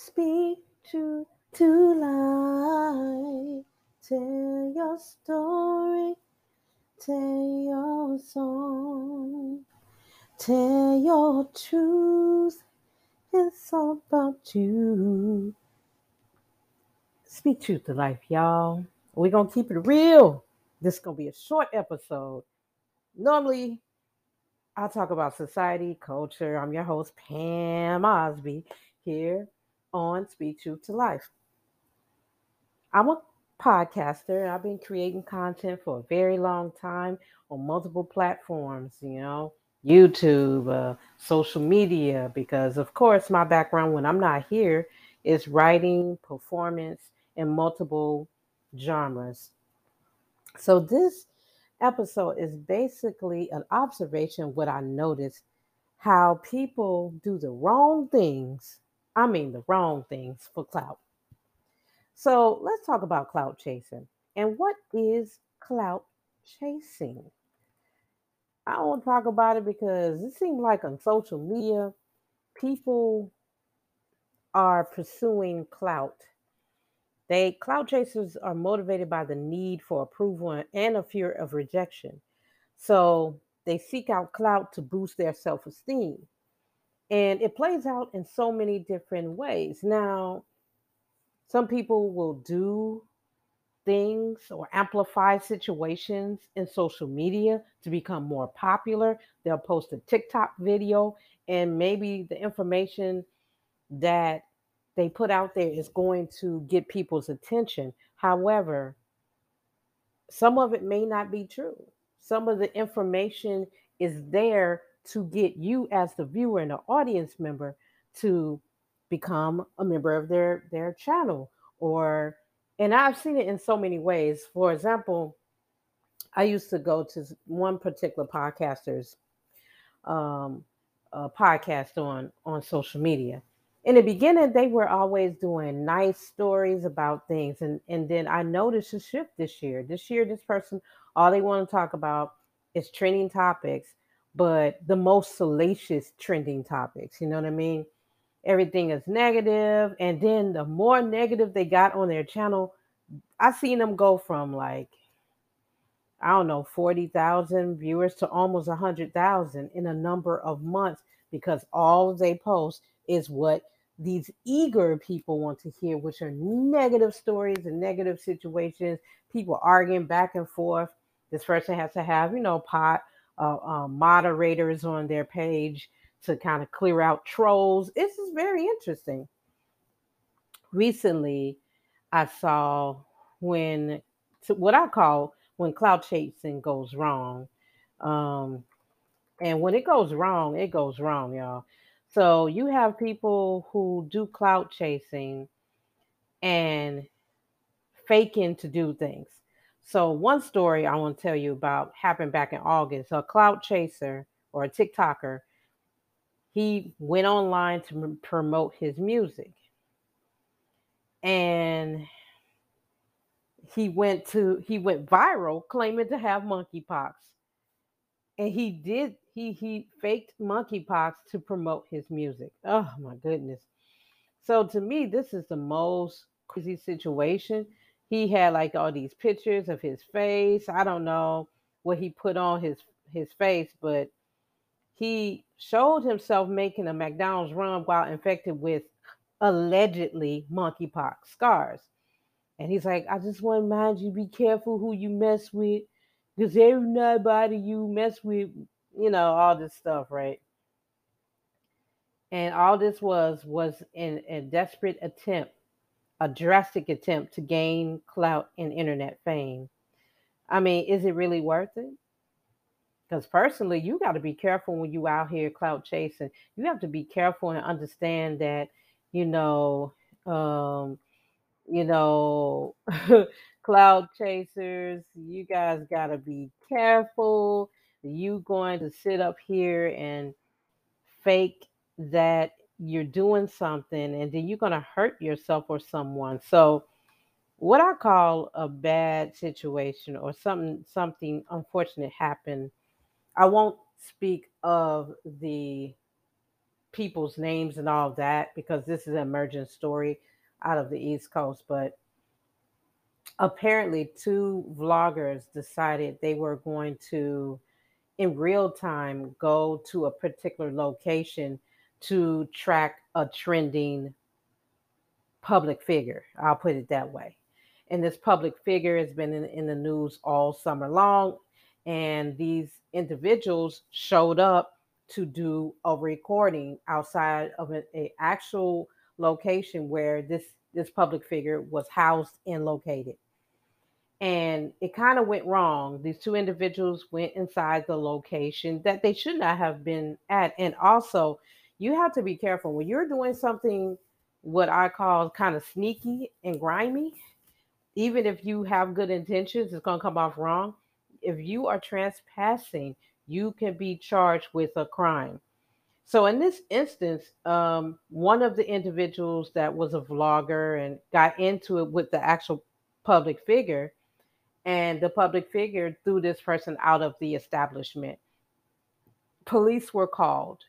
Speak truth to life. Tell your story. Tell your song. Tell your truth. It's all about you. Speak truth to life, y'all. We're going to keep it real. This is going to be a short episode. Normally, I'll talk about society, culture. I'm your host, Pam Osby, here on Speak Truth to Life. I'm a podcaster. I've been creating content for a very long time on multiple platforms, you know, YouTube, uh, social media, because of course, my background when I'm not here is writing, performance, in multiple genres. So, this episode is basically an observation what I noticed how people do the wrong things. I mean, the wrong things for clout. So, let's talk about clout chasing. And what is clout chasing? I don't talk about it because it seems like on social media, people are pursuing clout they clout chasers are motivated by the need for approval and a fear of rejection. So they seek out clout to boost their self-esteem. And it plays out in so many different ways. Now, some people will do things or amplify situations in social media to become more popular. They'll post a TikTok video, and maybe the information that they put out there is going to get people's attention. However, some of it may not be true. Some of the information is there to get you as the viewer and the audience member to become a member of their their channel or and I've seen it in so many ways. For example, I used to go to one particular podcaster's um, podcast on on social media, in the beginning they were always doing nice stories about things and and then i noticed a shift this year this year this person all they want to talk about is trending topics but the most salacious trending topics you know what i mean everything is negative and then the more negative they got on their channel i seen them go from like i don't know 40,000 viewers to almost 100,000 in a number of months because all they post is what these eager people want to hear, which are negative stories and negative situations, people arguing back and forth. This person has to have, you know, pot uh, uh, moderators on their page to kind of clear out trolls. This is very interesting. Recently, I saw when what I call when clout chasing goes wrong. Um, and when it goes wrong, it goes wrong, y'all. So you have people who do clout chasing and faking to do things. So one story I want to tell you about happened back in August. A clout chaser or a TikToker, he went online to promote his music. And he went to he went viral claiming to have monkeypox. And he did he he faked monkeypox to promote his music. Oh my goodness. So to me, this is the most crazy situation. He had like all these pictures of his face. I don't know what he put on his his face, but he showed himself making a McDonald's run while infected with allegedly monkeypox scars. And he's like, I just want to remind you, be careful who you mess with, because everybody you mess with you know, all this stuff, right? And all this was was in a desperate attempt, a drastic attempt to gain clout and internet fame. I mean, is it really worth it? Because personally, you got to be careful when you out here clout chasing. You have to be careful and understand that, you know, um, you know, clout chasers, you guys got to be careful you going to sit up here and fake that you're doing something and then you're going to hurt yourself or someone so what i call a bad situation or something something unfortunate happened i won't speak of the people's names and all that because this is an emergent story out of the East Coast. But apparently, two vloggers decided they were going to, in real time, go to a particular location to track a trending public figure. I'll put it that way. And this public figure has been in, in the news all summer long. And these individuals showed up to do a recording outside of an actual location where this this public figure was housed and located and it kind of went wrong these two individuals went inside the location that they should not have been at and also you have to be careful when you're doing something what i call kind of sneaky and grimy even if you have good intentions it's going to come off wrong if you are trespassing you can be charged with a crime. So in this instance, um, one of the individuals that was a vlogger and got into it with the actual public figure, and the public figure threw this person out of the establishment. Police were called.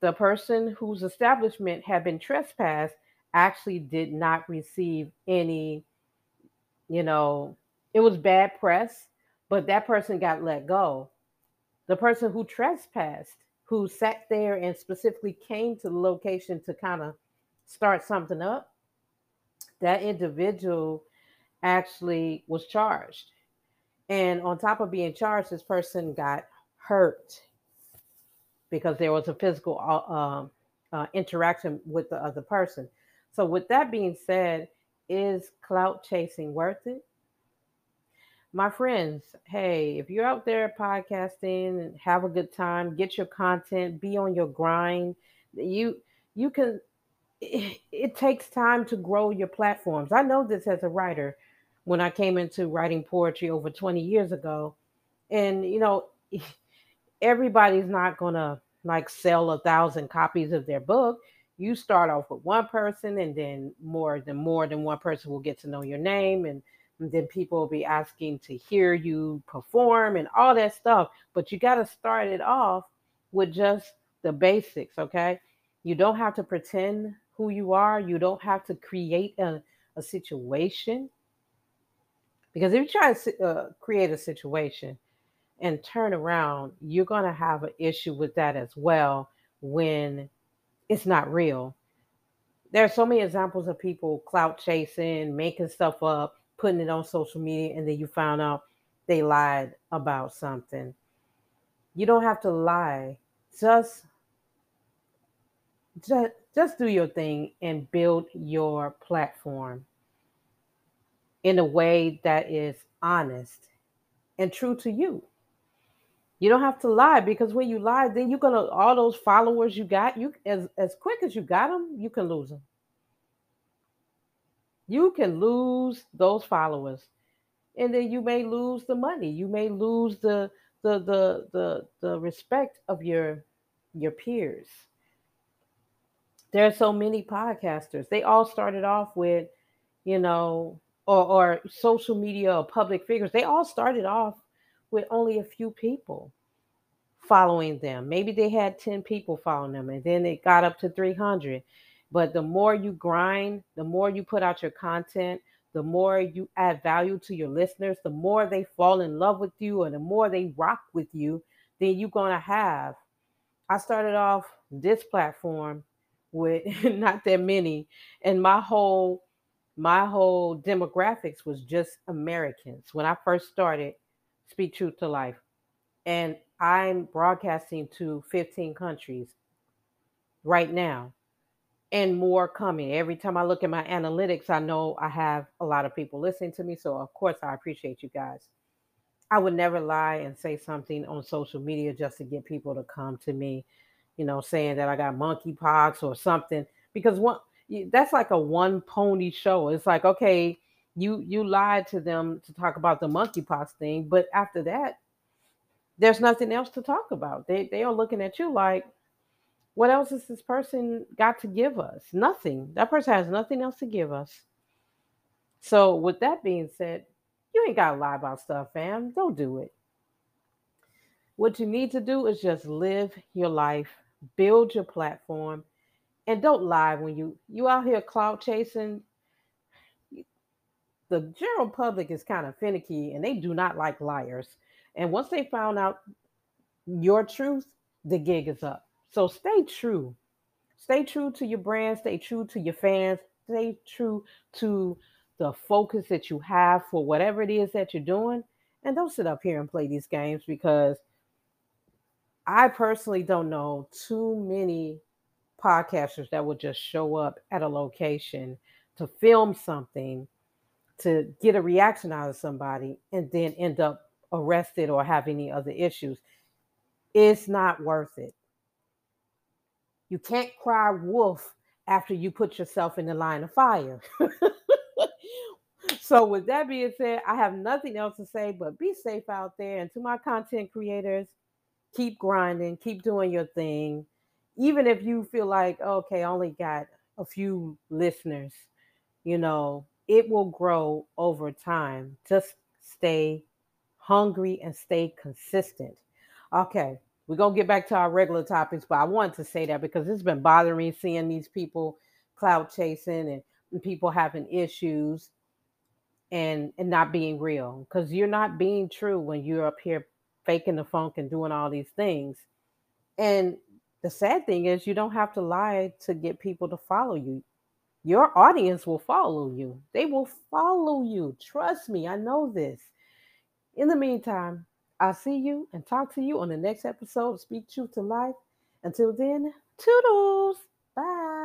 The person whose establishment had been trespassed actually did not receive any, you know, it was bad press, but that person got let go the person who trespassed, who sat there and specifically came to the location to kind of start something up, that individual actually was charged. And on top of being charged, this person got hurt because there was a physical uh, um, uh, interaction with the other person. So, with that being said, is clout chasing worth it? my friends, hey, if you're out there podcasting, have a good time, get your content, be on your grind. You you can it, it takes time to grow your platforms. I know this as a writer when I came into writing poetry over 20 years ago. And you know, everybody's not gonna like sell a thousand copies of their book. You start off with one person and then more than more than one person will get to know your name and then people will be asking to hear you perform and all that stuff. But you got to start it off with just the basics, okay? You don't have to pretend who you are, you don't have to create a, a situation. Because if you try to uh, create a situation and turn around, you're going to have an issue with that as well when it's not real. There are so many examples of people clout chasing, making stuff up, putting it on social media and then you found out they lied about something. You don't have to lie. Just just just do your thing and build your platform in a way that is honest and true to you. You don't have to lie because when you lie, then you're gonna all those followers you got, you as as quick as you got them, you can lose them you can lose those followers. And then you may lose the money. You may lose the the the the, the respect of your your peers. There are so many podcasters. They all started off with you know or, or social media or public figures. They all started off with only a few people following them maybe they had 10 people following them and then it got up to 300 but the more you grind, the more you put out your content, the more you add value to your listeners, the more they fall in love with you and the more they rock with you, then you're going to have. I started off this platform with not that many and my whole my whole demographics was just Americans when I first started Speak Truth to Life. And I'm broadcasting to 15 countries right now and more coming. Every time I look at my analytics, I know I have a lot of people listening to me. So, of course, I appreciate you guys. I would never lie and say something on social media just to get people to come to me, you know, saying that I got monkeypox or something, because one that's like a one pony show. It's like, okay, you you lied to them to talk about the monkeypox thing, but after that, there's nothing else to talk about. They they are looking at you like, what else has this person got to give us? Nothing. That person has nothing else to give us. So, with that being said, you ain't got to lie about stuff, fam. Don't do it. What you need to do is just live your life build your platform, and don't lie when you you out here clout chasing. The general public is kind of finicky and they do not like liars. And once they found out your truth, the gig is up. So stay true. Stay true to your brand, stay true to your fans, stay true to the focus that you have for whatever it is that you're doing. And don't sit up here and play these games because I personally don't know too many podcasters that would just show up at a location to film something to get a reaction out of somebody and then end up arrested or have any other issues. It's not worth it. You can't cry wolf after you put yourself in the line of fire. so, with that being said, I have nothing else to say but be safe out there. And to my content creators, keep grinding, keep doing your thing. Even if you feel like, okay, I only got a few listeners, you know, it will grow over time. Just stay hungry and stay consistent. Okay, we're gonna get back to our regular topics, but I wanted to say that because it's been bothering me seeing these people clout chasing and, and people having issues and and not being real because you're not being true when you're up here faking the funk and doing all these things. And the sad thing is you don't have to lie to get people to follow you. Your audience will follow you. They will follow you. Trust me, I know this. In the meantime, I'll see you and talk to you on the next episode Speak Truth to Life. Until then, toodles. Bye.